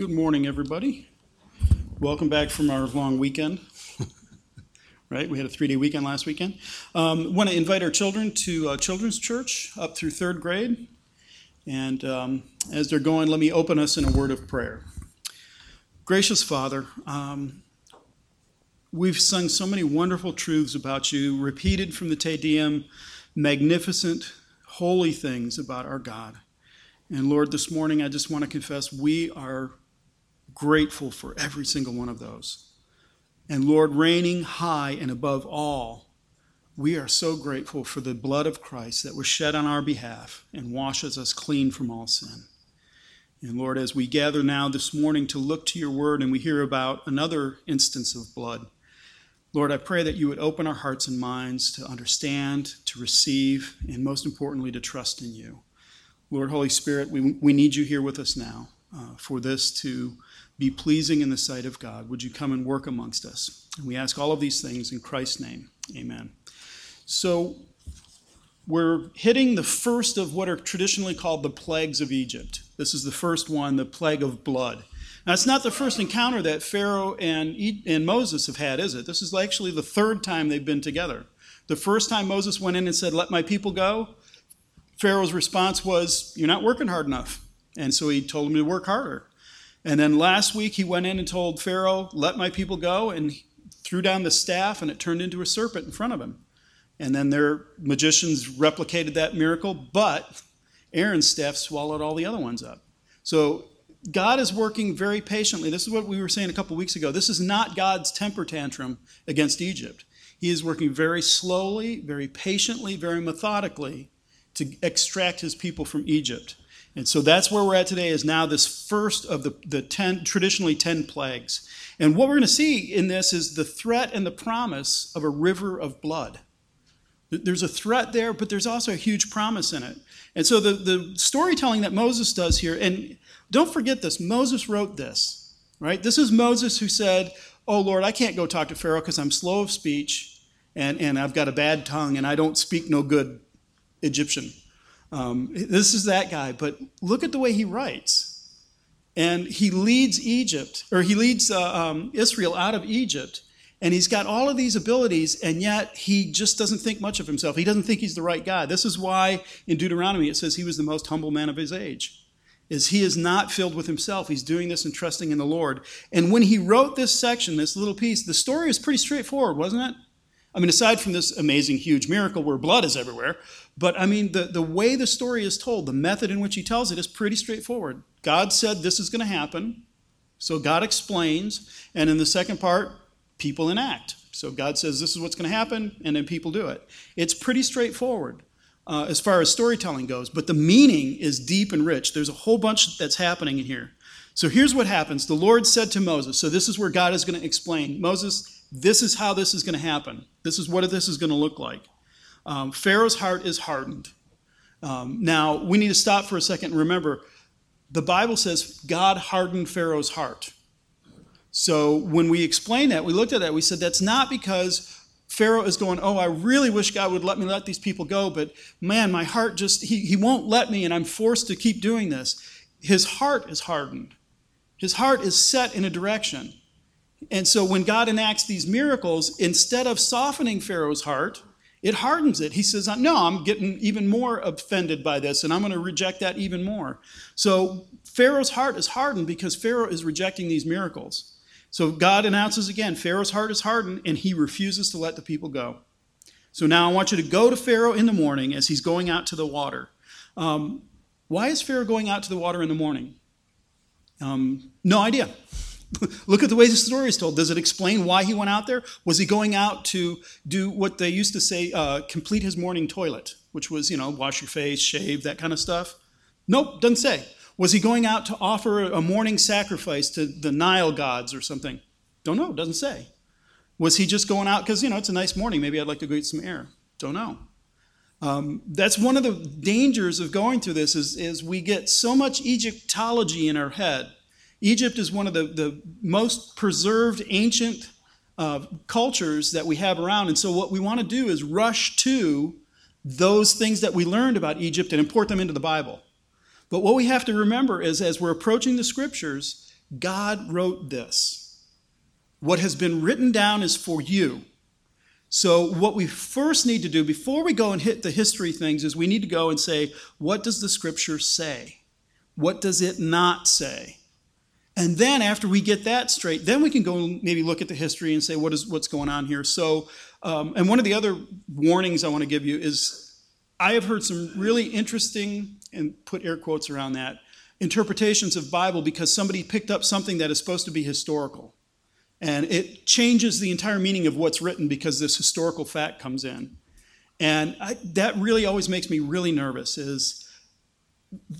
Good morning, everybody. Welcome back from our long weekend. right? We had a three day weekend last weekend. Um, Want to invite our children to uh, Children's Church up through third grade. And um, as they're going, let me open us in a word of prayer. Gracious Father, um, we've sung so many wonderful truths about you, repeated from the Te Deum, magnificent, holy things about our God. And Lord, this morning I just want to confess we are grateful for every single one of those. And Lord, reigning high and above all, we are so grateful for the blood of Christ that was shed on our behalf and washes us clean from all sin. And Lord, as we gather now this morning to look to your word and we hear about another instance of blood, Lord, I pray that you would open our hearts and minds to understand, to receive, and most importantly, to trust in you. Lord, Holy Spirit, we, we need you here with us now uh, for this to be pleasing in the sight of God. Would you come and work amongst us? And we ask all of these things in Christ's name. Amen. So, we're hitting the first of what are traditionally called the plagues of Egypt. This is the first one, the plague of blood. Now, it's not the first encounter that Pharaoh and, and Moses have had, is it? This is actually the third time they've been together. The first time Moses went in and said, Let my people go, Pharaoh's response was, You're not working hard enough. And so he told him to work harder. And then last week he went in and told Pharaoh, Let my people go, and threw down the staff, and it turned into a serpent in front of him. And then their magicians replicated that miracle, but Aaron's staff swallowed all the other ones up. So God is working very patiently. This is what we were saying a couple weeks ago. This is not God's temper tantrum against Egypt. He is working very slowly, very patiently, very methodically to extract his people from Egypt. And so that's where we're at today is now this first of the, the ten, traditionally 10 plagues. And what we're going to see in this is the threat and the promise of a river of blood. There's a threat there, but there's also a huge promise in it. And so the, the storytelling that Moses does here, and don't forget this, Moses wrote this, right? This is Moses who said, Oh Lord, I can't go talk to Pharaoh because I'm slow of speech and, and I've got a bad tongue and I don't speak no good Egyptian. Um, this is that guy, but look at the way he writes. And he leads Egypt, or he leads uh, um, Israel out of Egypt, and he's got all of these abilities, and yet he just doesn't think much of himself. He doesn't think he's the right guy. This is why in Deuteronomy it says he was the most humble man of his age. Is he is not filled with himself. He's doing this and trusting in the Lord. And when he wrote this section, this little piece, the story is pretty straightforward, wasn't it? I mean, aside from this amazing, huge miracle where blood is everywhere, but I mean, the, the way the story is told, the method in which he tells it is pretty straightforward. God said this is going to happen, so God explains, and in the second part, people enact. So God says this is what's going to happen, and then people do it. It's pretty straightforward uh, as far as storytelling goes, but the meaning is deep and rich. There's a whole bunch that's happening in here. So here's what happens The Lord said to Moses, so this is where God is going to explain Moses, this is how this is going to happen. This is what this is going to look like. Um, Pharaoh's heart is hardened. Um, now, we need to stop for a second and remember the Bible says God hardened Pharaoh's heart. So when we explain that, we looked at that, we said that's not because Pharaoh is going, Oh, I really wish God would let me let these people go, but man, my heart just, he, he won't let me, and I'm forced to keep doing this. His heart is hardened. His heart is set in a direction. And so when God enacts these miracles, instead of softening Pharaoh's heart, it hardens it. He says, No, I'm getting even more offended by this, and I'm going to reject that even more. So Pharaoh's heart is hardened because Pharaoh is rejecting these miracles. So God announces again Pharaoh's heart is hardened, and he refuses to let the people go. So now I want you to go to Pharaoh in the morning as he's going out to the water. Um, why is Pharaoh going out to the water in the morning? Um, no idea. Look at the way the story is told. Does it explain why he went out there? Was he going out to do what they used to say, uh, complete his morning toilet, which was, you know, wash your face, shave, that kind of stuff? Nope, doesn't say. Was he going out to offer a morning sacrifice to the Nile gods or something? Don't know, doesn't say. Was he just going out because, you know, it's a nice morning, maybe I'd like to go get some air? Don't know. Um, that's one of the dangers of going through this is, is we get so much Egyptology in our head Egypt is one of the, the most preserved ancient uh, cultures that we have around. And so, what we want to do is rush to those things that we learned about Egypt and import them into the Bible. But what we have to remember is as we're approaching the scriptures, God wrote this. What has been written down is for you. So, what we first need to do before we go and hit the history things is we need to go and say, what does the scripture say? What does it not say? And then after we get that straight, then we can go maybe look at the history and say what is what's going on here. So, um, and one of the other warnings I want to give you is I have heard some really interesting and put air quotes around that interpretations of Bible because somebody picked up something that is supposed to be historical. And it changes the entire meaning of what's written because this historical fact comes in. And I, that really always makes me really nervous is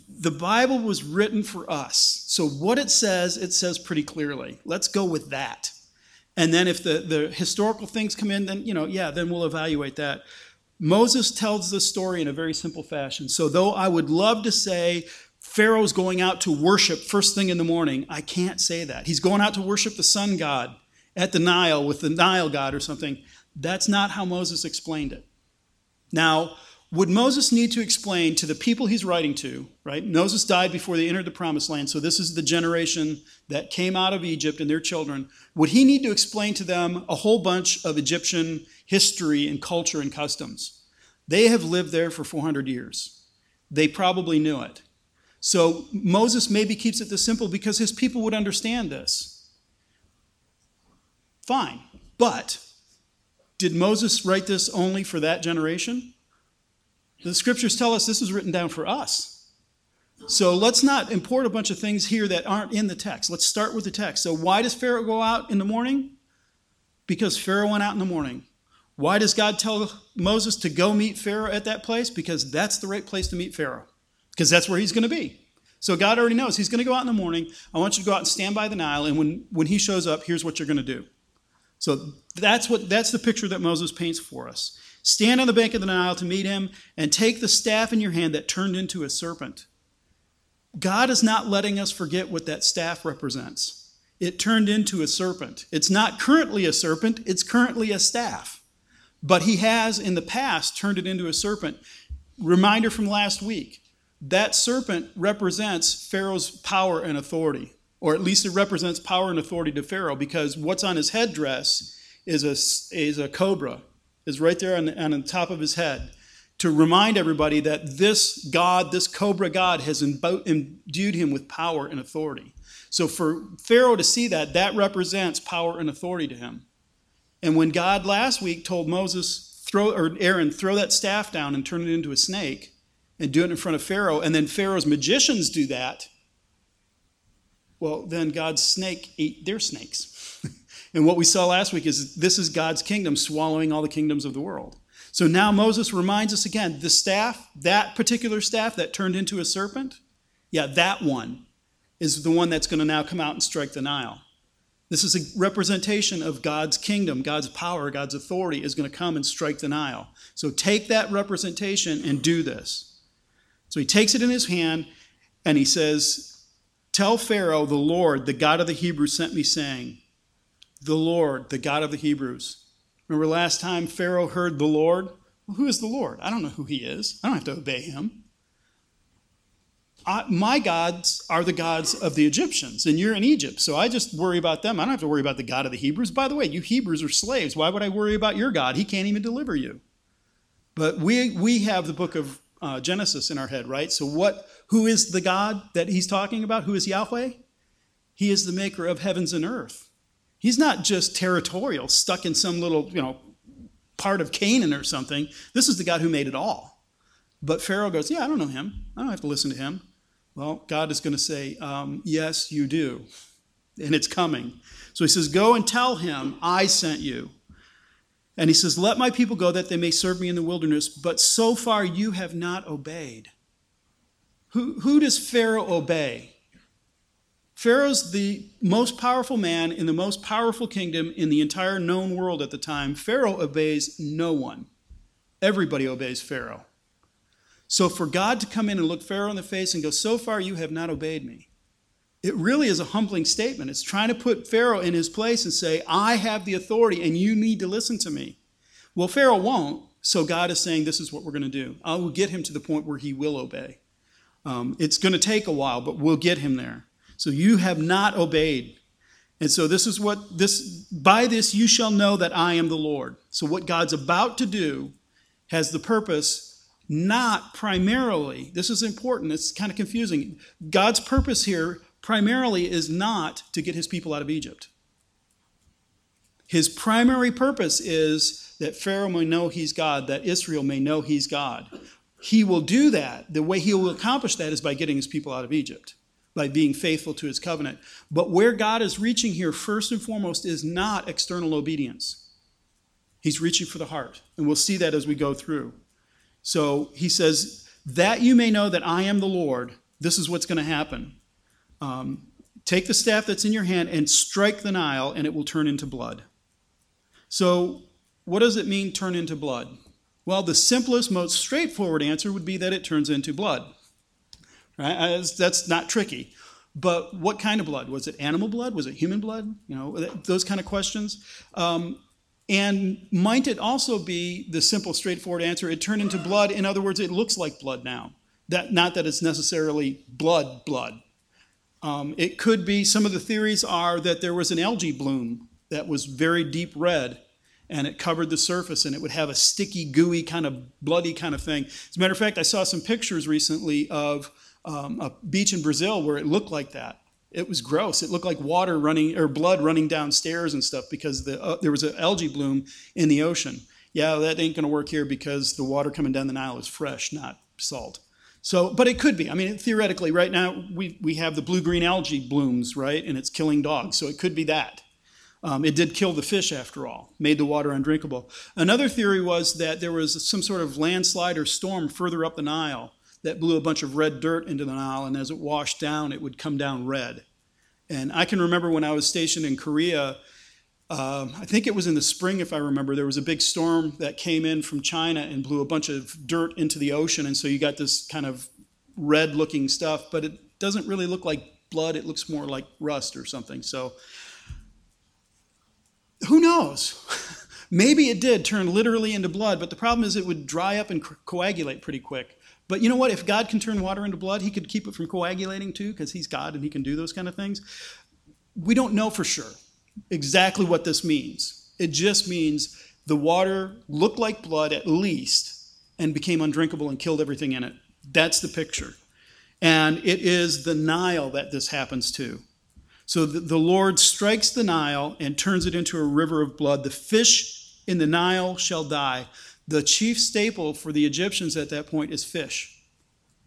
the Bible was written for us. So what it says, it says pretty clearly. Let's go with that. And then if the, the historical things come in, then, you know, yeah, then we'll evaluate that. Moses tells the story in a very simple fashion. So though I would love to say Pharaoh's going out to worship first thing in the morning. I can't say that. He's going out to worship the sun god at the Nile with the Nile god or something. That's not how Moses explained it. Now, would Moses need to explain to the people he's writing to, right? Moses died before they entered the promised land, so this is the generation that came out of Egypt and their children. Would he need to explain to them a whole bunch of Egyptian history and culture and customs? They have lived there for 400 years. They probably knew it. So Moses maybe keeps it this simple because his people would understand this. Fine. But did Moses write this only for that generation? The scriptures tell us this is written down for us. So let's not import a bunch of things here that aren't in the text. Let's start with the text. So, why does Pharaoh go out in the morning? Because Pharaoh went out in the morning. Why does God tell Moses to go meet Pharaoh at that place? Because that's the right place to meet Pharaoh because that's where he's going to be. So God already knows he's going to go out in the morning. I want you to go out and stand by the Nile, and when, when he shows up, here's what you're going to do. So that's what that's the picture that Moses paints for us. Stand on the bank of the Nile to meet him, and take the staff in your hand that turned into a serpent. God is not letting us forget what that staff represents. It turned into a serpent. It's not currently a serpent, it's currently a staff. But he has in the past turned it into a serpent. Reminder from last week that serpent represents Pharaoh's power and authority, or at least it represents power and authority to Pharaoh, because what's on his headdress is a, is a cobra, is right there on the, on the top of his head, to remind everybody that this God, this cobra God, has imbued him with power and authority. So for Pharaoh to see that, that represents power and authority to him. And when God last week told Moses, throw, or Aaron, throw that staff down and turn it into a snake, and do it in front of Pharaoh, and then Pharaoh's magicians do that, well, then God's snake ate their snakes. and what we saw last week is this is God's kingdom swallowing all the kingdoms of the world. So now Moses reminds us again the staff, that particular staff that turned into a serpent, yeah, that one is the one that's going to now come out and strike the Nile. This is a representation of God's kingdom, God's power, God's authority is going to come and strike the Nile. So take that representation and do this. So he takes it in his hand and he says, Tell Pharaoh, the Lord, the God of the Hebrews, sent me saying, The Lord, the God of the Hebrews. Remember last time Pharaoh heard the Lord? Well, who is the Lord? I don't know who he is. I don't have to obey him. I, my gods are the gods of the Egyptians, and you're in Egypt, so I just worry about them. I don't have to worry about the God of the Hebrews. By the way, you Hebrews are slaves. Why would I worry about your God? He can't even deliver you. But we, we have the book of uh, Genesis in our head, right? So what? Who is the God that he's talking about? Who is Yahweh? He is the maker of heavens and earth. He's not just territorial, stuck in some little, you know, part of Canaan or something. This is the God who made it all. But Pharaoh goes, Yeah, I don't know him. I don't have to listen to him. Well, God is going to say, um, Yes, you do. And it's coming. So he says, Go and tell him, I sent you. And he says, Let my people go that they may serve me in the wilderness, but so far you have not obeyed. Who, who does Pharaoh obey? Pharaoh's the most powerful man in the most powerful kingdom in the entire known world at the time. Pharaoh obeys no one. Everybody obeys Pharaoh. So for God to come in and look Pharaoh in the face and go, So far you have not obeyed me, it really is a humbling statement. It's trying to put Pharaoh in his place and say, I have the authority and you need to listen to me. Well, Pharaoh won't, so God is saying, This is what we're going to do. I will get him to the point where he will obey. Um, it's going to take a while, but we'll get him there. So you have not obeyed. And so this is what this by this you shall know that I am the Lord. So what God's about to do has the purpose not primarily. This is important. It's kind of confusing. God's purpose here primarily is not to get his people out of Egypt. His primary purpose is that Pharaoh may know he's God, that Israel may know he's God. He will do that. The way he will accomplish that is by getting his people out of Egypt, by being faithful to his covenant. But where God is reaching here, first and foremost, is not external obedience. He's reaching for the heart. And we'll see that as we go through. So he says, That you may know that I am the Lord, this is what's going to happen. Um, take the staff that's in your hand and strike the Nile, and it will turn into blood. So, what does it mean, turn into blood? Well, the simplest, most straightforward answer would be that it turns into blood. Right? That's not tricky. But what kind of blood? Was it animal blood? Was it human blood? You know, those kind of questions. Um, and might it also be the simple, straightforward answer? It turned into blood. In other words, it looks like blood now. That, not that it's necessarily blood, blood. Um, it could be, some of the theories are that there was an algae bloom that was very deep red and it covered the surface and it would have a sticky, gooey, kind of bloody kind of thing. As a matter of fact, I saw some pictures recently of um, a beach in Brazil where it looked like that. It was gross. It looked like water running or blood running downstairs and stuff because the, uh, there was an algae bloom in the ocean. Yeah, that ain't going to work here because the water coming down the Nile is fresh, not salt. So, but it could be. I mean, theoretically, right now we, we have the blue green algae blooms, right? And it's killing dogs. So it could be that. Um, it did kill the fish after all, made the water undrinkable. Another theory was that there was some sort of landslide or storm further up the Nile that blew a bunch of red dirt into the Nile, and as it washed down, it would come down red. And I can remember when I was stationed in Korea, uh, I think it was in the spring, if I remember, there was a big storm that came in from China and blew a bunch of dirt into the ocean, and so you got this kind of red looking stuff, but it doesn't really look like blood, it looks more like rust or something. So who knows? Maybe it did turn literally into blood, but the problem is it would dry up and co- coagulate pretty quick. But you know what? If God can turn water into blood, he could keep it from coagulating too, because he's God and he can do those kind of things. We don't know for sure exactly what this means. It just means the water looked like blood at least and became undrinkable and killed everything in it. That's the picture. And it is the Nile that this happens to. So the, the Lord strikes the Nile and turns it into a river of blood. The fish in the Nile shall die. The chief staple for the Egyptians at that point is fish.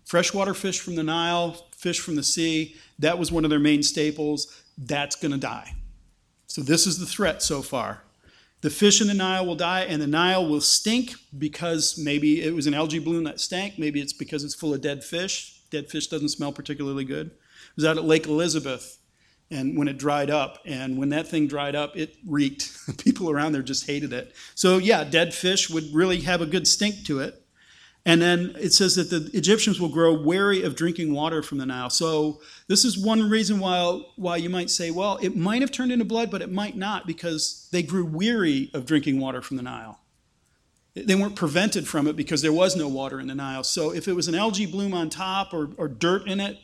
Freshwater fish from the Nile, fish from the sea, that was one of their main staples. That's going to die. So, this is the threat so far. The fish in the Nile will die, and the Nile will stink because maybe it was an algae bloom that stank. Maybe it's because it's full of dead fish. Dead fish doesn't smell particularly good. It was out at Lake Elizabeth and when it dried up. And when that thing dried up, it reeked. People around there just hated it. So, yeah, dead fish would really have a good stink to it. And then it says that the Egyptians will grow wary of drinking water from the Nile. So, this is one reason why, why you might say, well, it might have turned into blood, but it might not because they grew weary of drinking water from the Nile. They weren't prevented from it because there was no water in the Nile. So, if it was an algae bloom on top or, or dirt in it,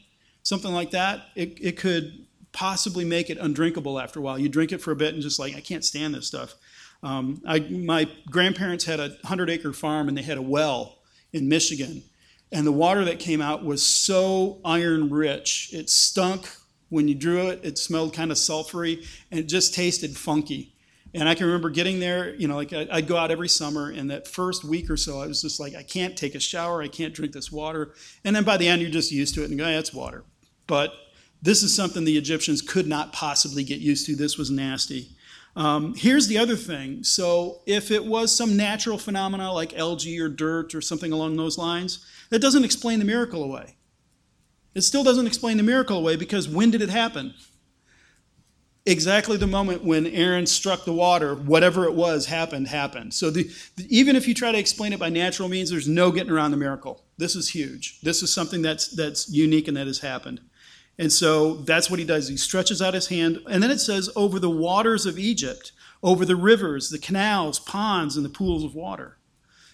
something like that, it, it could possibly make it undrinkable after a while. You drink it for a bit and just like, I can't stand this stuff. Um, I, my grandparents had a 100 acre farm and they had a well in Michigan. And the water that came out was so iron rich. It stunk when you drew it, it smelled kind of sulfury, and it just tasted funky. And I can remember getting there, you know, like I'd go out every summer, and that first week or so, I was just like, I can't take a shower, I can't drink this water. And then by the end, you're just used to it and go, it's water. But this is something the Egyptians could not possibly get used to. This was nasty. Um, here's the other thing. So, if it was some natural phenomena like algae or dirt or something along those lines, that doesn't explain the miracle away. It still doesn't explain the miracle away because when did it happen? Exactly the moment when Aaron struck the water, whatever it was happened, happened. So, the, the, even if you try to explain it by natural means, there's no getting around the miracle. This is huge. This is something that's, that's unique and that has happened. And so that's what he does. He stretches out his hand, and then it says, over the waters of Egypt, over the rivers, the canals, ponds, and the pools of water.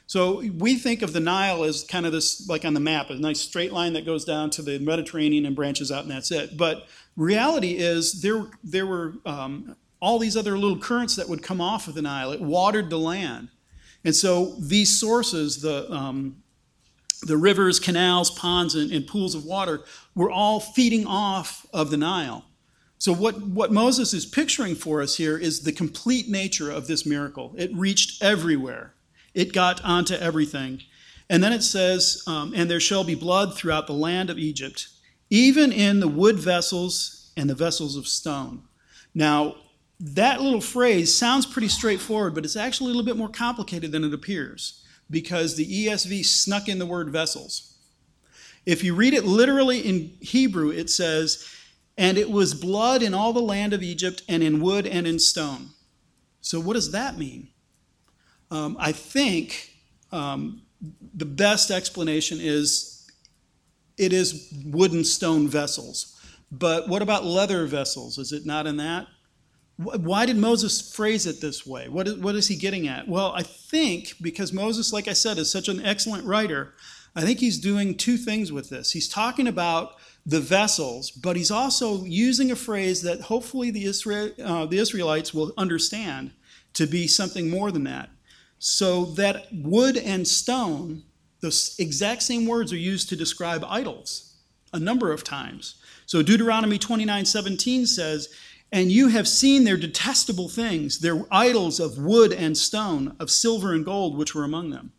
So we think of the Nile as kind of this, like on the map, a nice straight line that goes down to the Mediterranean and branches out, and that's it. But reality is there, there were um, all these other little currents that would come off of the Nile. It watered the land. And so these sources, the, um, the rivers, canals, ponds, and, and pools of water, were all feeding off of the Nile. So, what, what Moses is picturing for us here is the complete nature of this miracle. It reached everywhere, it got onto everything. And then it says, um, And there shall be blood throughout the land of Egypt, even in the wood vessels and the vessels of stone. Now, that little phrase sounds pretty straightforward, but it's actually a little bit more complicated than it appears because the ESV snuck in the word vessels. If you read it literally in Hebrew, it says, And it was blood in all the land of Egypt, and in wood and in stone. So, what does that mean? Um, I think um, the best explanation is it is wooden stone vessels. But what about leather vessels? Is it not in that? Why did Moses phrase it this way? What is, what is he getting at? Well, I think because Moses, like I said, is such an excellent writer, I think he's doing two things with this. He's talking about the vessels, but he's also using a phrase that hopefully the, Israel, uh, the Israelites will understand to be something more than that. So that wood and stone, the exact same words are used to describe idols a number of times. So Deuteronomy 29 17 says, and you have seen their detestable things, their idols of wood and stone, of silver and gold, which were among them.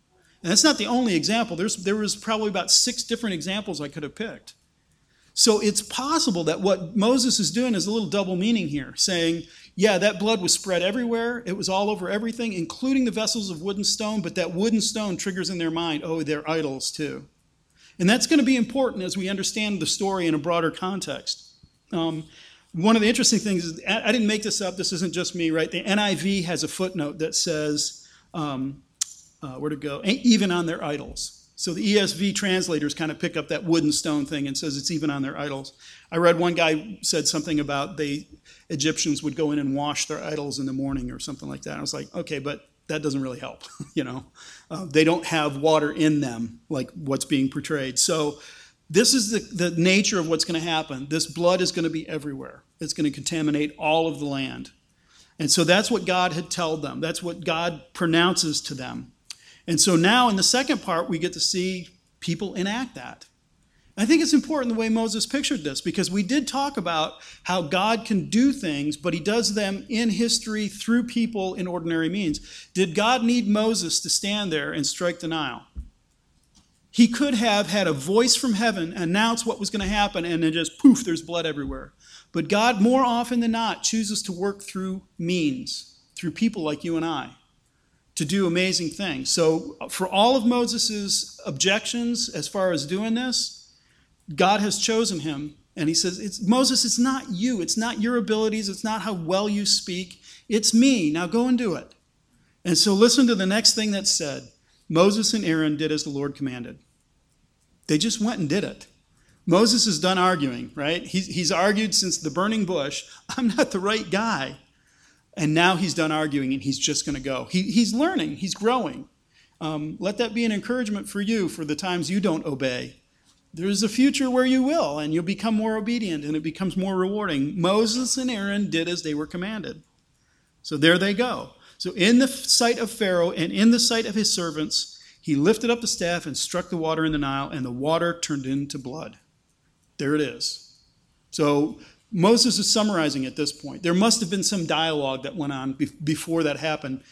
And that's not the only example. There's, there was probably about six different examples I could have picked. So it's possible that what Moses is doing is a little double meaning here, saying, yeah, that blood was spread everywhere. It was all over everything, including the vessels of wood and stone, but that wood and stone triggers in their mind, oh, they're idols too. And that's going to be important as we understand the story in a broader context. Um, one of the interesting things is, I didn't make this up, this isn't just me, right? The NIV has a footnote that says, um, uh, where to go, even on their idols. So the ESV translators kind of pick up that wood and stone thing and says it's even on their idols. I read one guy said something about the Egyptians would go in and wash their idols in the morning or something like that. I was like, okay, but that doesn't really help, you know. Uh, they don't have water in them like what's being portrayed. So this is the, the nature of what's going to happen. This blood is going to be everywhere. It's going to contaminate all of the land. And so that's what God had told them. That's what God pronounces to them. And so now in the second part, we get to see people enact that. I think it's important the way Moses pictured this because we did talk about how God can do things, but he does them in history through people in ordinary means. Did God need Moses to stand there and strike the Nile? He could have had a voice from heaven announce what was going to happen and then just poof, there's blood everywhere. But God, more often than not, chooses to work through means, through people like you and I, to do amazing things. So, uh, for all of Moses' objections as far as doing this, God has chosen him. And he says, it's, Moses, it's not you. It's not your abilities. It's not how well you speak. It's me. Now go and do it. And so, listen to the next thing that's said Moses and Aaron did as the Lord commanded. They just went and did it. Moses is done arguing, right? He's, he's argued since the burning bush, I'm not the right guy. And now he's done arguing and he's just going to go. He, he's learning, he's growing. Um, let that be an encouragement for you for the times you don't obey. There's a future where you will, and you'll become more obedient and it becomes more rewarding. Moses and Aaron did as they were commanded. So there they go. So, in the sight of Pharaoh and in the sight of his servants, he lifted up the staff and struck the water in the Nile, and the water turned into blood. There it is. So Moses is summarizing at this point. There must have been some dialogue that went on be- before that happened.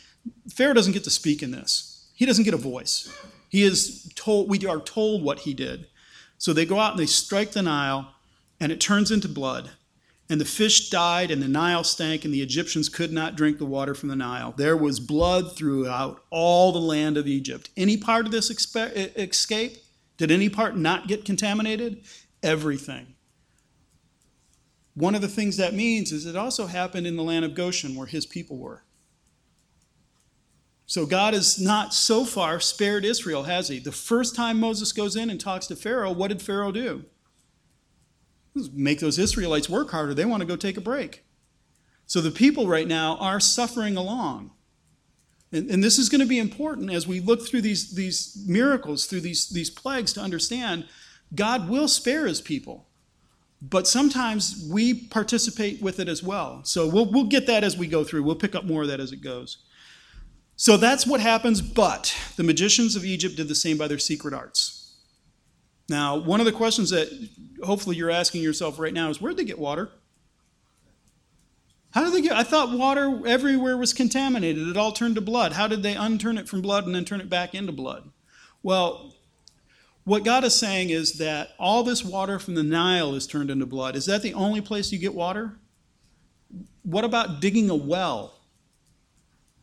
Pharaoh doesn't get to speak in this. He doesn't get a voice. He is told we are told what he did. So they go out and they strike the Nile and it turns into blood. And the fish died and the Nile stank and the Egyptians could not drink the water from the Nile. There was blood throughout all the land of Egypt. Any part of this expe- escape? Did any part not get contaminated? everything. One of the things that means is it also happened in the land of Goshen where his people were. So God has not so far spared Israel, has he? The first time Moses goes in and talks to Pharaoh, what did Pharaoh do? Make those Israelites work harder. They want to go take a break. So the people right now are suffering along. And, and this is going to be important as we look through these, these miracles, through these, these plagues, to understand God will spare his people. But sometimes we participate with it as well. So we'll, we'll get that as we go through. We'll pick up more of that as it goes. So that's what happens, but the magicians of Egypt did the same by their secret arts. Now, one of the questions that hopefully you're asking yourself right now is where'd they get water? How did they get? I thought water everywhere was contaminated. It all turned to blood. How did they unturn it from blood and then turn it back into blood? Well, what God is saying is that all this water from the Nile is turned into blood. Is that the only place you get water? What about digging a well?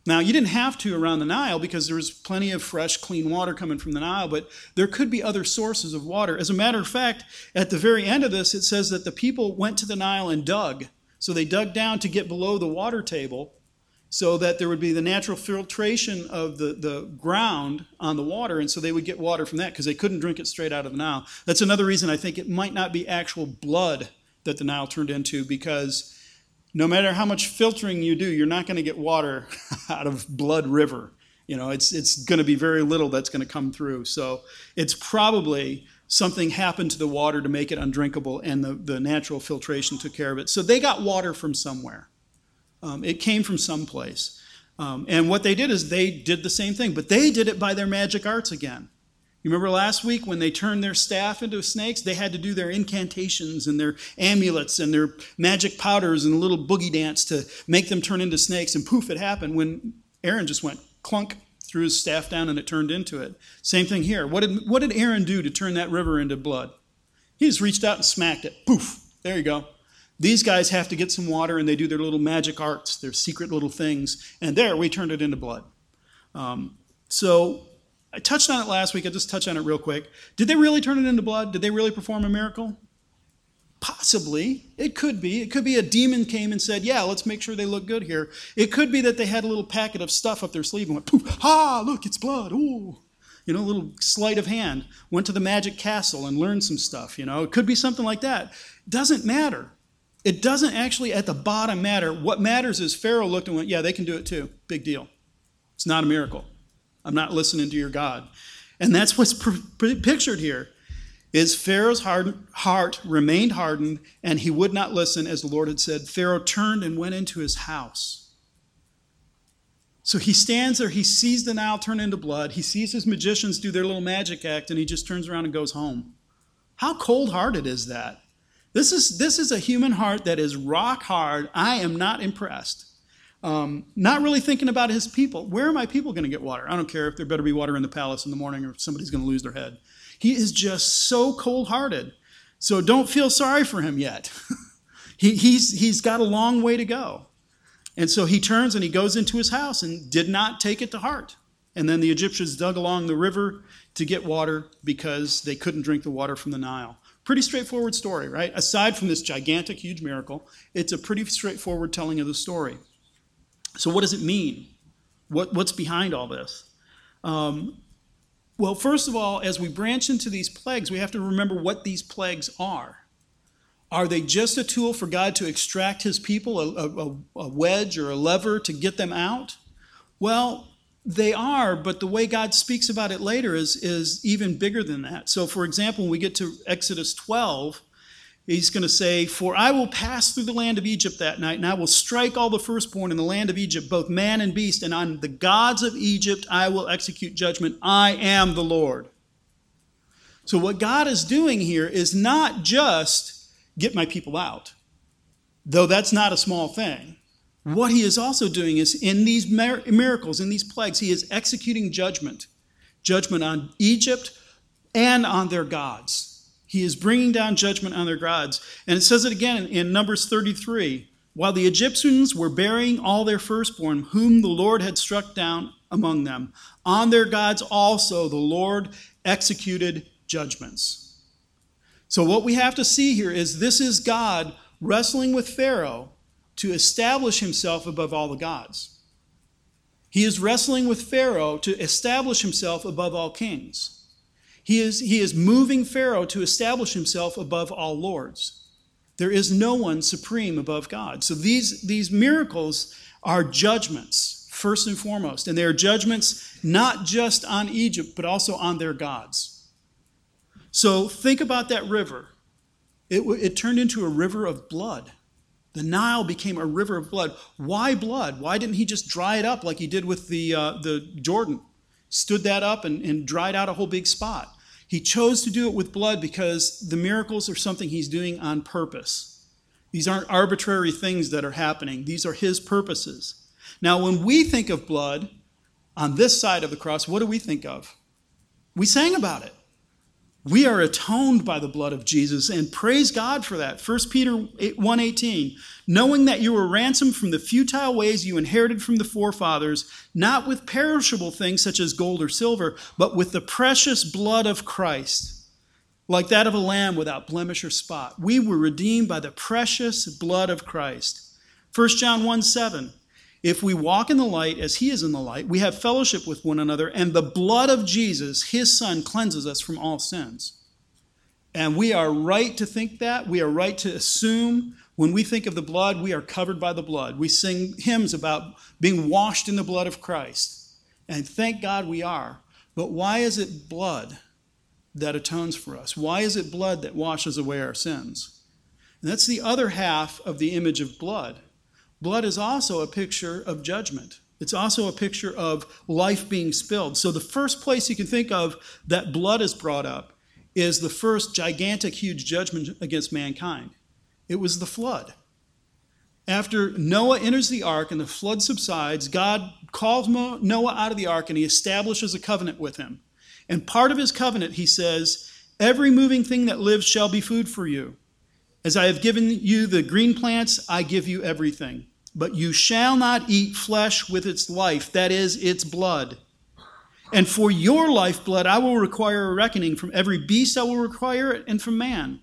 Now, you didn't have to around the Nile because there was plenty of fresh, clean water coming from the Nile, but there could be other sources of water. As a matter of fact, at the very end of this, it says that the people went to the Nile and dug. So they dug down to get below the water table so that there would be the natural filtration of the, the ground on the water, and so they would get water from that because they couldn't drink it straight out of the Nile. That's another reason I think it might not be actual blood that the Nile turned into because no matter how much filtering you do, you're not going to get water out of Blood River. You know, it's, it's going to be very little that's going to come through. So it's probably something happened to the water to make it undrinkable, and the, the natural filtration took care of it. So they got water from somewhere. Um, it came from someplace. Um, and what they did is they did the same thing, but they did it by their magic arts again. You remember last week when they turned their staff into snakes? They had to do their incantations and their amulets and their magic powders and a little boogie dance to make them turn into snakes. And poof, it happened when Aaron just went clunk, threw his staff down, and it turned into it. Same thing here. What did, what did Aaron do to turn that river into blood? He just reached out and smacked it. Poof, there you go. These guys have to get some water and they do their little magic arts, their secret little things. And there, we turned it into blood. Um, so I touched on it last week. I'll just touch on it real quick. Did they really turn it into blood? Did they really perform a miracle? Possibly. It could be. It could be a demon came and said, Yeah, let's make sure they look good here. It could be that they had a little packet of stuff up their sleeve and went, Poof, ha, look, it's blood. Ooh. You know, a little sleight of hand. Went to the magic castle and learned some stuff. You know, it could be something like that. Doesn't matter. It doesn't actually at the bottom matter. What matters is Pharaoh looked and went, Yeah, they can do it too. Big deal. It's not a miracle. I'm not listening to your God. And that's what's pictured here is Pharaoh's heart remained hardened and he would not listen as the Lord had said. Pharaoh turned and went into his house. So he stands there, he sees the Nile turn into blood, he sees his magicians do their little magic act, and he just turns around and goes home. How cold hearted is that? This is, this is a human heart that is rock hard. I am not impressed. Um, not really thinking about his people. Where are my people going to get water? I don't care if there better be water in the palace in the morning or somebody's going to lose their head. He is just so cold hearted. So don't feel sorry for him yet. he, he's, he's got a long way to go. And so he turns and he goes into his house and did not take it to heart. And then the Egyptians dug along the river to get water because they couldn't drink the water from the Nile. Pretty straightforward story, right? Aside from this gigantic, huge miracle, it's a pretty straightforward telling of the story. So, what does it mean? What, what's behind all this? Um, well, first of all, as we branch into these plagues, we have to remember what these plagues are. Are they just a tool for God to extract his people, a, a, a wedge or a lever to get them out? Well, they are, but the way God speaks about it later is, is even bigger than that. So, for example, when we get to Exodus 12, He's going to say, For I will pass through the land of Egypt that night, and I will strike all the firstborn in the land of Egypt, both man and beast, and on the gods of Egypt I will execute judgment. I am the Lord. So, what God is doing here is not just get my people out, though that's not a small thing. What he is also doing is in these miracles, in these plagues, he is executing judgment judgment on Egypt and on their gods. He is bringing down judgment on their gods. And it says it again in, Numbers 33 while the Egyptians were burying all their firstborn, whom the Lord had struck down among them, on their gods also the Lord executed judgments. So, what we have to see here is this is God wrestling with Pharaoh to establish himself above all the gods. He is wrestling with Pharaoh to establish himself above all kings. He is, he is moving Pharaoh to establish himself above all lords. There is no one supreme above God. So these, these miracles are judgments. first and foremost. And they are judgments not just on Egypt, but also on their gods. So think about that river. It, it turned into a river of blood. The Nile became a river of blood. Why blood? Why didn't he just dry it up like he did with the, uh, the Jordan? Stood that up and, and dried out a whole big spot. He chose to do it with blood because the miracles are something he's doing on purpose. These aren't arbitrary things that are happening, these are his purposes. Now, when we think of blood on this side of the cross, what do we think of? We sang about it. We are atoned by the blood of Jesus and praise God for that. 1 Peter 1:18, knowing that you were ransomed from the futile ways you inherited from the forefathers, not with perishable things such as gold or silver, but with the precious blood of Christ, like that of a lamb without blemish or spot. We were redeemed by the precious blood of Christ. 1 John 1:7, if we walk in the light as he is in the light, we have fellowship with one another, and the blood of Jesus, his son, cleanses us from all sins. And we are right to think that. We are right to assume when we think of the blood, we are covered by the blood. We sing hymns about being washed in the blood of Christ. And thank God we are. But why is it blood that atones for us? Why is it blood that washes away our sins? And that's the other half of the image of blood. Blood is also a picture of judgment. It's also a picture of life being spilled. So the first place you can think of that blood is brought up is the first gigantic, huge judgment against mankind. It was the flood. After Noah enters the ark and the flood subsides, God calls Noah out of the ark and he establishes a covenant with him. And part of his covenant, he says, Every moving thing that lives shall be food for you. As I have given you the green plants, I give you everything. But you shall not eat flesh with its life, that is, its blood. And for your lifeblood I will require a reckoning. From every beast I will require it, and from man.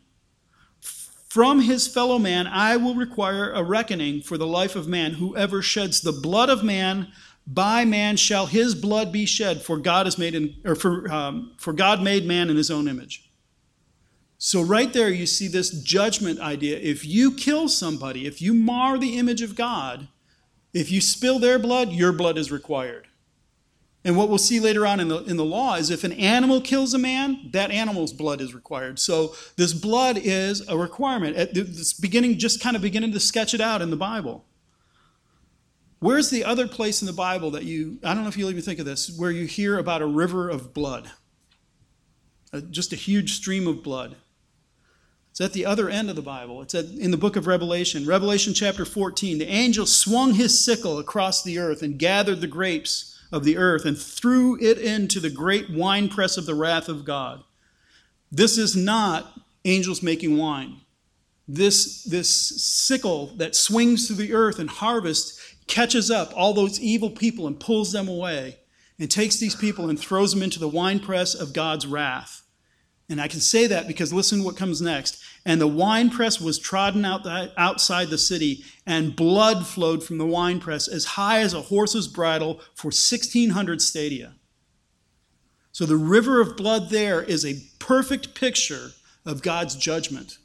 From his fellow man I will require a reckoning for the life of man. Whoever sheds the blood of man, by man shall his blood be shed. For God has made in, or for, um, for God made man in his own image. So, right there, you see this judgment idea. If you kill somebody, if you mar the image of God, if you spill their blood, your blood is required. And what we'll see later on in the, in the law is if an animal kills a man, that animal's blood is required. So, this blood is a requirement. At this beginning, just kind of beginning to sketch it out in the Bible. Where's the other place in the Bible that you, I don't know if you'll even think of this, where you hear about a river of blood? Uh, just a huge stream of blood. It's at the other end of the Bible. It's at, in the book of Revelation. Revelation chapter 14. The angel swung his sickle across the earth and gathered the grapes of the earth and threw it into the great winepress of the wrath of God. This is not angels making wine. This, this sickle that swings through the earth and harvest catches up all those evil people and pulls them away and takes these people and throws them into the winepress of God's wrath. And I can say that because listen what comes next. And the winepress was trodden out the, outside the city, and blood flowed from the winepress as high as a horse's bridle for 1,600 stadia. So the river of blood there is a perfect picture of God's judgment.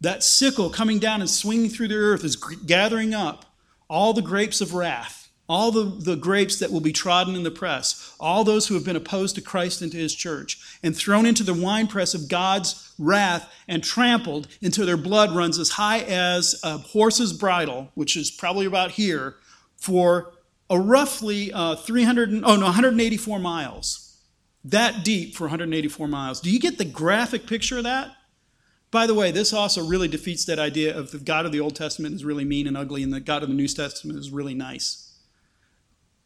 That sickle coming down and swinging through the earth is gathering up all the grapes of wrath all the, the grapes that will be trodden in the press, all those who have been opposed to Christ and to his church, and thrown into the winepress of God's wrath and trampled until their blood runs as high as a horse's bridle, which is probably about here, for a roughly uh, 300, oh no, 184 miles. That deep for 184 miles. Do you get the graphic picture of that? By the way, this also really defeats that idea of the God of the Old Testament is really mean and ugly, and the God of the New Testament is really nice.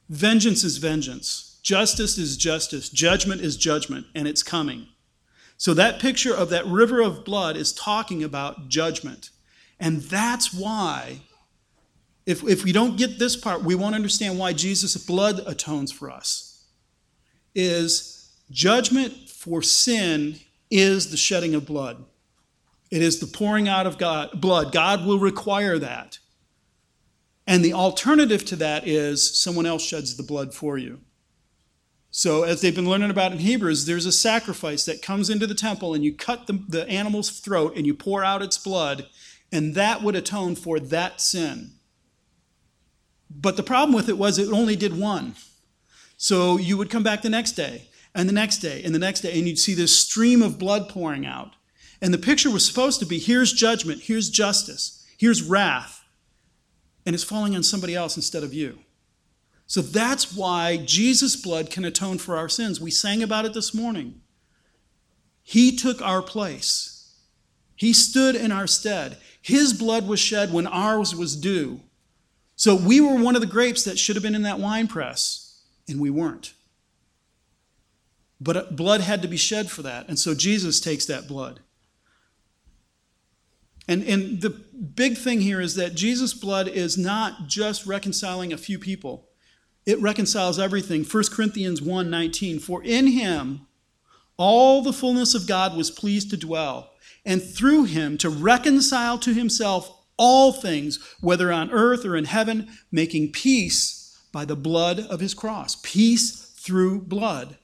Vengeance is vengeance. Justice is justice. Judgment is judgment, and it's coming. So that picture of that river of blood is talking about judgment. And that's why, if, if we don't get this part, we won't understand why Jesus' blood atones for us. Is judgment for sin is the shedding of blood. It is the pouring out of God, blood. God will require that. And the alternative to that is someone else sheds the blood for you. So, as they've been learning about in Hebrews, there's a sacrifice that comes into the temple, and you cut the, the animal's throat and you pour out its blood, and that would atone for that sin. But the problem with it was it only did one. So you would come back the next day, and the next day, and the next day, and you'd see this stream of blood pouring out. And the picture was supposed to be here's judgment, here's justice, here's wrath, and it's falling on somebody else instead of you. So that's why Jesus' blood can atone for our sins. We sang about it this morning. He took our place, He stood in our stead. His blood was shed when ours was due. So we were one of the grapes that should have been in that wine press, and we weren't. But uh, blood had to be shed for that, and so Jesus takes that blood. And, and the big thing here is that Jesus' blood is not just reconciling a few people. It reconciles everything. 1 Corinthians 1 19. For in him all the fullness of God was pleased to dwell, and through him to reconcile to himself all things, whether on earth or in heaven, making peace by the blood of his cross. Peace through blood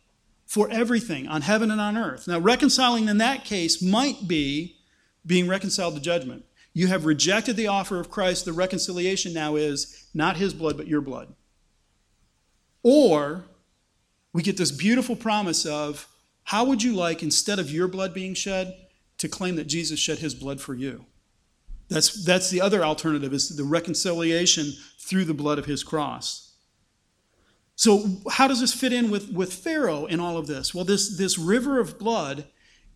for everything on heaven and on earth. Now, reconciling in that case might be being reconciled to judgment. You have rejected the offer of Christ. The reconciliation now is not his blood, but your blood. Or we get this beautiful promise of how would you like, instead of your blood being shed, to claim that Jesus shed his blood for you? That's, that's the other alternative, is the reconciliation through the blood of his cross. So, how does this fit in with, with Pharaoh in all of this? Well, this, this river of blood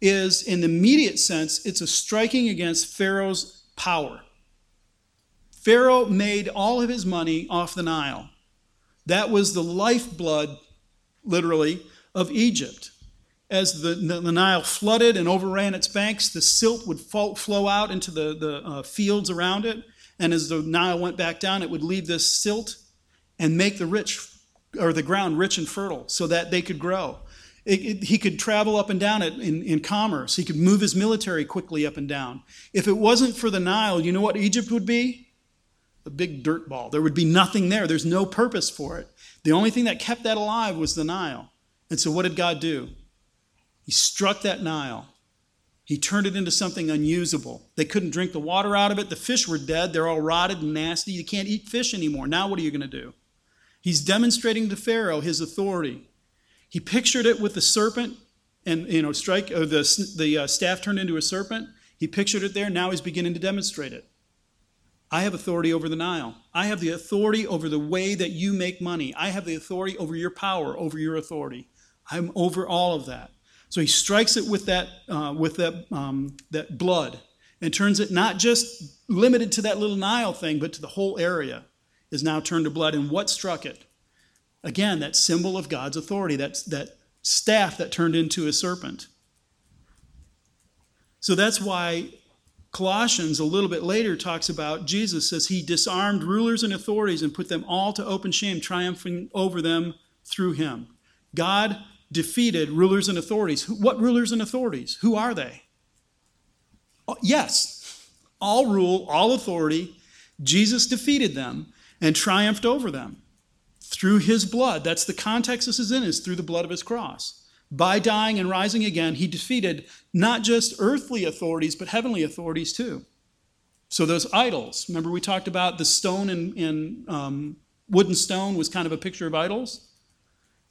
is, in the immediate sense, it's a striking against Pharaoh's power. Pharaoh made all of his money off the Nile. That was the lifeblood, literally, of Egypt. As the, the Nile flooded and overran its banks, the silt would flow out into the, the uh, fields around it. And as the Nile went back down, it would leave this silt and make the rich or the ground rich and fertile so that they could grow. It, it, he could travel up and down it in, in commerce. He could move his military quickly up and down. If it wasn't for the Nile, you know what Egypt would be? A big dirt ball. There would be nothing there. There's no purpose for it. The only thing that kept that alive was the Nile. And so what did God do? He struck that Nile. He turned it into something unusable. They couldn't drink the water out of it. The fish were dead. They're all rotted and nasty. You can't eat fish anymore. Now, what are you going to do? He's demonstrating to Pharaoh his authority. He pictured it with the serpent and, you know, strike, or the, the uh, staff turned into a serpent. He pictured it there. Now he's beginning to demonstrate it. I have authority over the Nile. I have the authority over the way that you make money. I have the authority over your power, over your authority. I'm over all of that. So he strikes it with that, uh, with that, um, that blood and turns it not just limited to that little Nile thing, but to the whole area is now turned to blood. And what struck it? Again, that symbol of God's authority, that's that staff that turned into a serpent. So that's why Colossians, a little bit later, talks about Jesus says he disarmed rulers and authorities and put them all to open shame, triumphing over them through him. God defeated rulers and authorities. What rulers and authorities? Who are they? Oh, yes, all rule, all authority. Jesus defeated them and triumphed over them through his blood. That's the context this is in, is through the blood of his cross. By dying and rising again, he defeated not just earthly authorities, but heavenly authorities too. So those idols, remember we talked about the stone and, and um, wooden stone was kind of a picture of idols?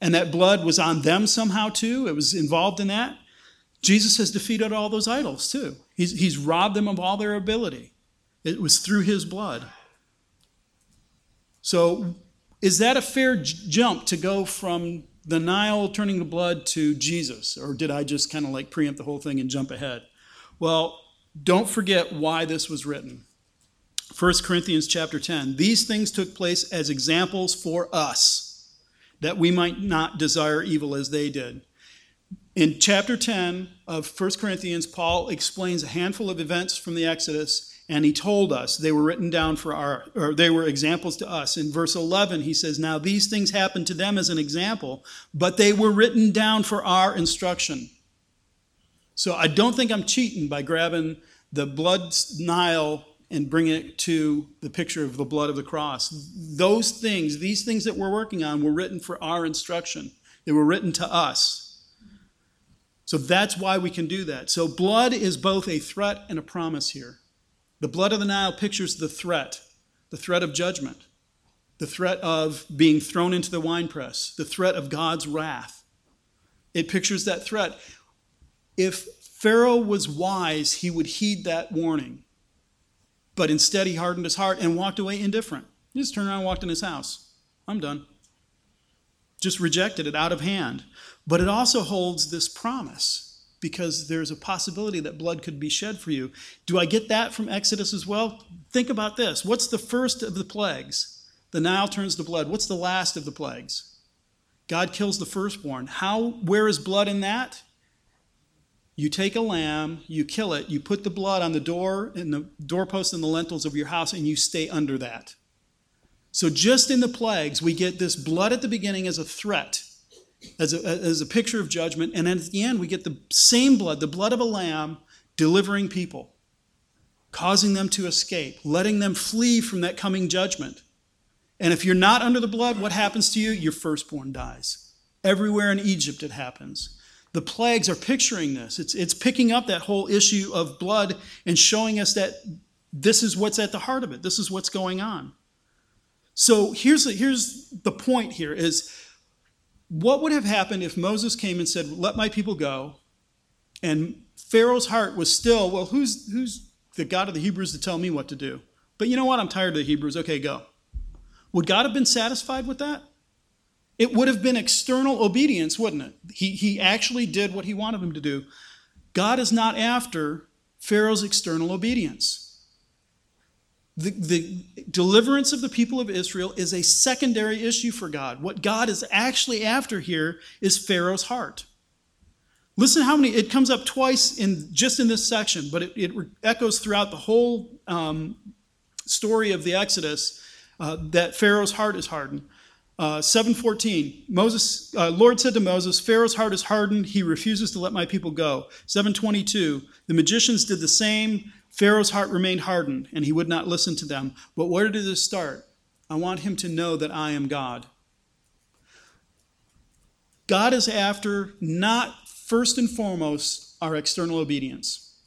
And that blood was on them somehow too. It was involved in that. Jesus has defeated all those idols too. He's, he's robbed them of all their ability. It was through his blood. So is that a fair jump to go from the Nile turning to blood to Jesus? Or did I just kind of like preempt the whole thing and jump ahead? Well, don't forget why this was written. 1 Corinthians chapter 10. These things took place as examples for us, that we might not desire evil as they did. In chapter 10 of 1 Corinthians, Paul explains a handful of events from the Exodus and he told us they were written down for our or they were examples to us. In verse 11 he says now these things happened to them as an example but they were written down for our instruction. So i don't think i'm cheating by grabbing the blood nile and bringing it to the picture of the blood of the cross. Those things these things that we're working on were written for our instruction. They were written to us. So that's why we can do that. So blood is both a threat and a promise here the blood of the Nile pictures the threat, the threat of judgment. the threat of being thrown into the winepress, the threat of God's wrath. It pictures that threat. If Pharaoh was wise, he would heed that warning. But instead, he hardened his heart and walked away indifferent. He just turned around and walked in his house. I'm done. Just rejected it out of hand. But it also holds this promise because there's a possibility that blood could be shed for you. Do I get that from Exodus as well? Think about this. What's the first of the plagues? The Nile turns to blood. What's the last of the plagues? God kills the firstborn. How where is blood in that? You take a lamb, you kill it, you put the blood on the door and the doorpost and the lintels of your house, and you stay under that. So, just in the plagues, we get this blood at the beginning as a threat, as a, as a picture of judgment, and at the end, we get the same blood, the blood of a lamb, delivering people, causing them to escape, letting them flee from that coming judgment. And if you're not under the blood, what happens to you? Your firstborn dies. Everywhere in Egypt, it happens the plagues are picturing this. It's, it's picking up that whole issue of blood and showing us that this is what's at the heart of it. This is what's going on. So here's, here's the point here is what would have happened if Moses came and said, let my people go, and Pharaoh's heart was still, well, who's, who's the God of the Hebrews to tell me what to do? But you know what? I'm tired of the Hebrews. Okay, go. Would God have been satisfied with that? It would have been external obedience, wouldn't it? He, he actually did what he wanted him to do. God is not after Pharaoh's external obedience. The, the deliverance of the people of Israel is a secondary issue for God. What God is actually after here is Pharaoh's heart. Listen how many, it comes up twice in just in this section, but it, it echoes throughout the whole um, story of the Exodus uh, that Pharaoh's heart is hardened. Uh, 714 moses uh, lord said to moses pharaoh's heart is hardened he refuses to let my people go 722 the magicians did the same pharaoh's heart remained hardened and he would not listen to them. But where did this start? I want him to know that i am god. God is after not first and foremost our external obedience.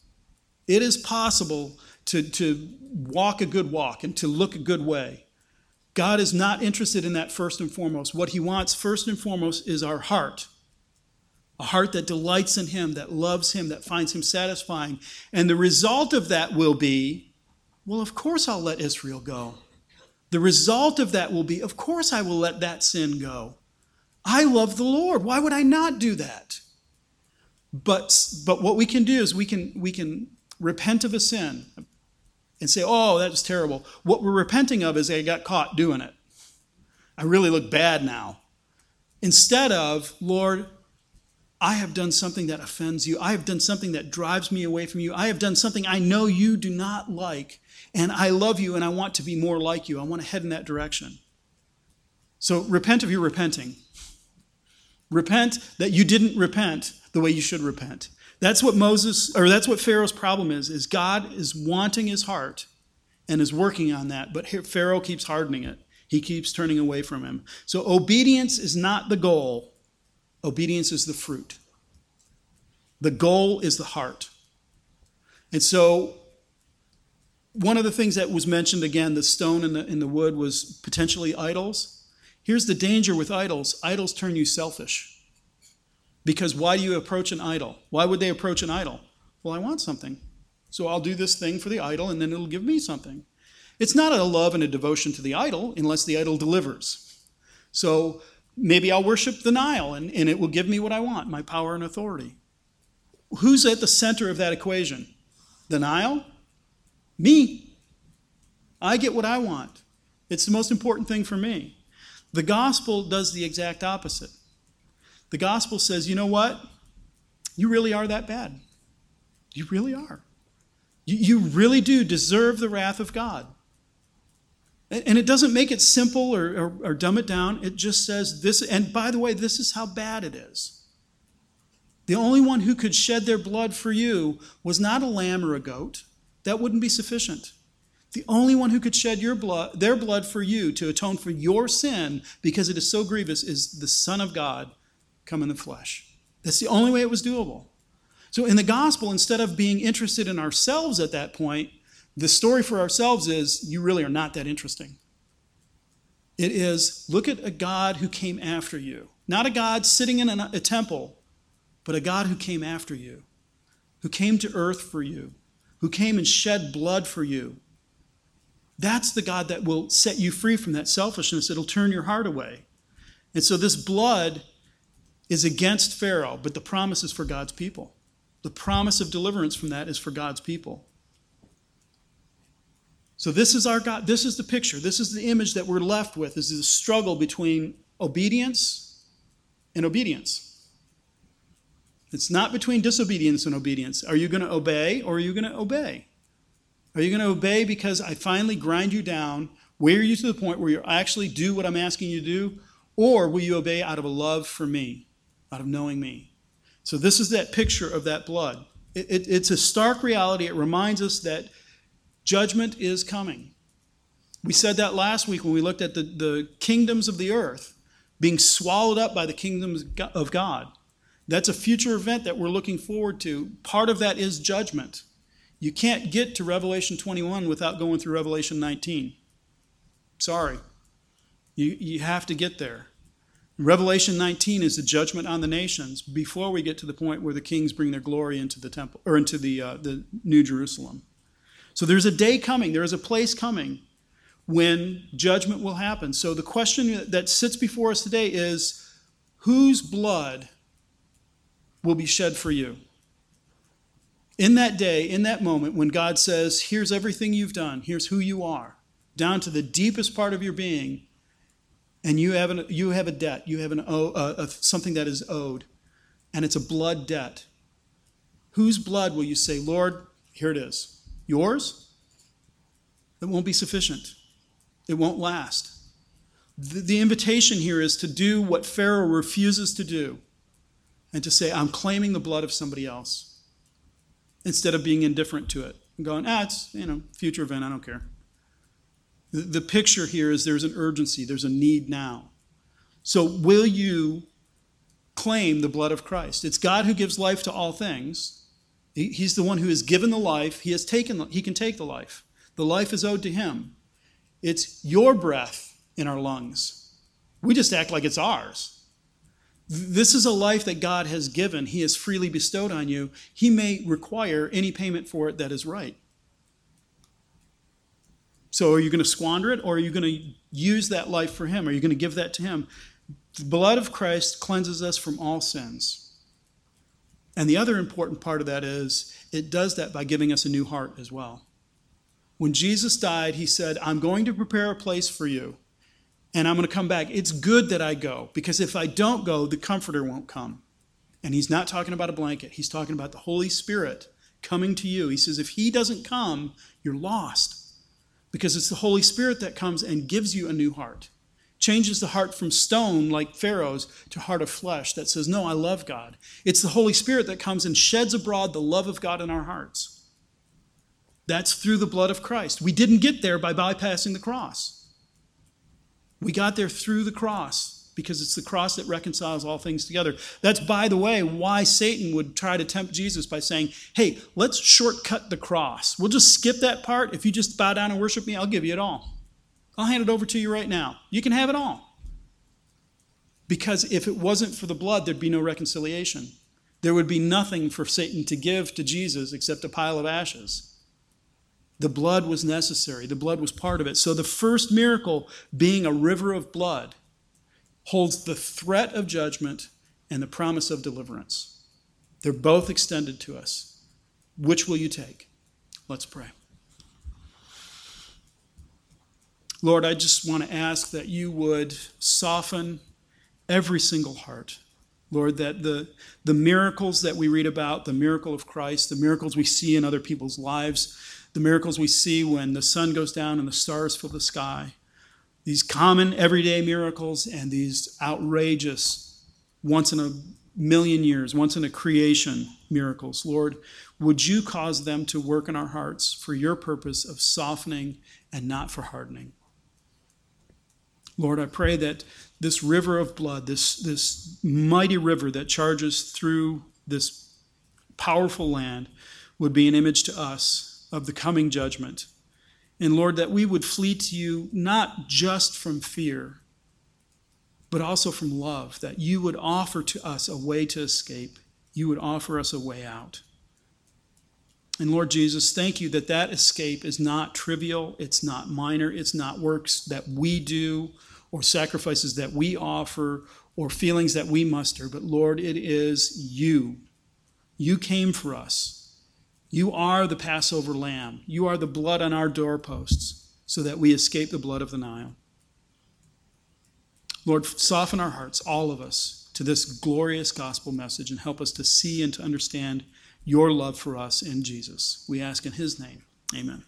It is possible to, to walk a good walk and to look a good way. God is not interested in that first and foremost. What he wants first and foremost is our heart. A heart that delights in him, that loves him, that finds him satisfying. And the result of that will be, well, of course I'll let Israel go. The result of that will be, of course I will let that sin go. I love the Lord. Why would I not do that? But, but what we can do is we can, we can repent of a sin and say, oh, that was terrible. What we're repenting of is I got caught doing it. I really look bad now. Instead of, Lord, I have done something that offends you. I have done something that drives me away from you. I have done something I know you do not like. And I love you and I want to be more like you. I want to head in that direction. So repent of your repenting. Repent that you didn't repent the way you should repent. That's what Moses, or that's what Pharaoh's problem is, is God is wanting his heart and is working on that, but Pharaoh keeps hardening it. He keeps turning away from him. So obedience is not the goal, obedience is the fruit. The goal is the heart. And so one of the things that was mentioned again, the stone and the, and the wood, was potentially idols. Here's the danger with idols idols turn you selfish. Because why do you approach an idol? Why would they approach an idol? Well, I want something. So I'll do this thing for the idol and then it'll give me something. It's not a love and a devotion to the idol unless the idol delivers. So maybe I'll worship the Nile and, and it will give me what I want my power and authority. Who's at the center of that equation? The Nile? Me. I get what I want. It's the most important thing for me. The gospel does the exact opposite. The gospel says, you know what? You really are that bad. You really are. You, you really do deserve the wrath of God. And it doesn't make it simple or, or, or, dumb it down. It just says this, and by the way, this is how bad it is. The only one who could shed their blood for you was not a lamb or a goat. That wouldn't be sufficient. The only one who could shed your blood, their blood for you to atone for your sin because it is so grievous is the Son of God come in the flesh. That's the only way it was doable. So in the gospel, instead of being interested in ourselves at that point, the story for ourselves is you really are not that interesting. It is look at a God who came after you. Not a God sitting in a, temple, but a God who came after you, who came to earth for you, who came and shed blood for you. That's the God that will set you free from that selfishness. It'll turn your heart away. And so this blood is against Pharaoh, but the promise is for God's people. The promise of deliverance from that is for God's people. So this is our God. This is the picture. This is the image that we're left with This is the struggle between obedience and obedience. It's not between disobedience and obedience. Are you going to obey or are you going to obey? Are you going to obey because I finally grind you down, wear you to the point where you actually do what I'm asking you to do? Or will you obey out of a love for me, out of knowing me? So, this is that picture of that blood. It, it, it's a stark reality. It reminds us that judgment is coming. We said that last week when we looked at the, the kingdoms of the earth being swallowed up by the kingdoms of God. That's a future event that we're looking forward to. Part of that is judgment. You can't get to Revelation 21 without going through Revelation 19. Sorry. You, you have to get there. Revelation 19 is the judgment on the nations before we get to the point where the kings bring their glory into the temple or into the, uh, the New Jerusalem. So there's a day coming, there is a place coming when judgment will happen. So the question that sits before us today is whose blood will be shed for you? In that day, in that moment, when God says, Here's everything you've done, here's who you are, down to the deepest part of your being, and you have, an, you have a debt, you have an, something that is owed, and it's a blood debt. Whose blood will you say, Lord, here it is? Yours? It won't be sufficient, it won't last. The, the invitation here is to do what Pharaoh refuses to do and to say, I'm claiming the blood of somebody else instead of being indifferent to it and going, ah, it's, you know, future event, I don't care. The, the picture here is there's an urgency, there's a need now. So will you claim the blood of Christ? It's God who gives life to all things. He, he's the one who has given the life. He has taken, he can take the life. The life is owed to him. It's your breath in our lungs. We just act like it's ours. This is a life that God has given, He has freely bestowed on you. He may require any payment for it that is right. So, are you going to squander it or are you going to use that life for Him? Are you going to give that to Him? The blood of Christ cleanses us from all sins. And the other important part of that is it does that by giving us a new heart as well. When Jesus died, He said, I'm going to prepare a place for you and I'm going to come back. It's good that I go because if I don't go, the Comforter won't come. And he's not talking about a blanket, he's talking about the Holy Spirit coming to you. He says, if he doesn't come, you're lost because it's the Holy Spirit that comes and gives you a new heart. Changes the heart from stone, like Pharaoh's, to heart of flesh that says, No, I love God. It's the Holy Spirit that comes and sheds abroad the love of God in our hearts. That's through the blood of Christ. We didn't get there by bypassing the cross. We got there through the cross because it's the cross that reconciles all things together. That's, by the way, why Satan would try to tempt Jesus by saying, Hey, let's shortcut the cross. We'll just skip that part. If you just bow down and worship me, I'll give you it all. I'll hand it over to you right now. You can have it all. Because if it wasn't for the blood, there'd be no reconciliation. There would be nothing for Satan to give to Jesus except a pile of ashes. The blood was necessary, the blood was part of it. So the first miracle, being a river of blood, holds the threat of judgment and the promise of deliverance. They're both extended to us. Which will you take? Let's pray. Lord, I just want to ask that you would soften every single heart. Lord, that the, the miracles that we read about, the miracle of Christ, the miracles we see in other people's lives, the miracles we see when the sun goes down and the stars fill the sky, these common everyday miracles and these outrageous once in a million years, once in a creation miracles. Lord, would you cause them to work in our hearts for your purpose of softening and not for hardening? Lord, I pray that this river of blood, this, this mighty river that charges through this powerful land, would be an image to us of the coming judgment And Lord, that we would flee to you not just from fear, but also from love, that you would offer to us a way to escape. You would offer us a way out. And Lord Jesus, thank you that that escape is not trivial, it's not minor, it's not works that we do or sacrifices that we offer or feelings that we muster, but Lord, it is you. You came for us. You are the Passover lamb. You are the blood on our doorposts so that we escape the blood of the Nile. Lord, soften our hearts, all of us, to this glorious gospel message and help us to see and to understand your love for us in Jesus. We ask in his name. Amen.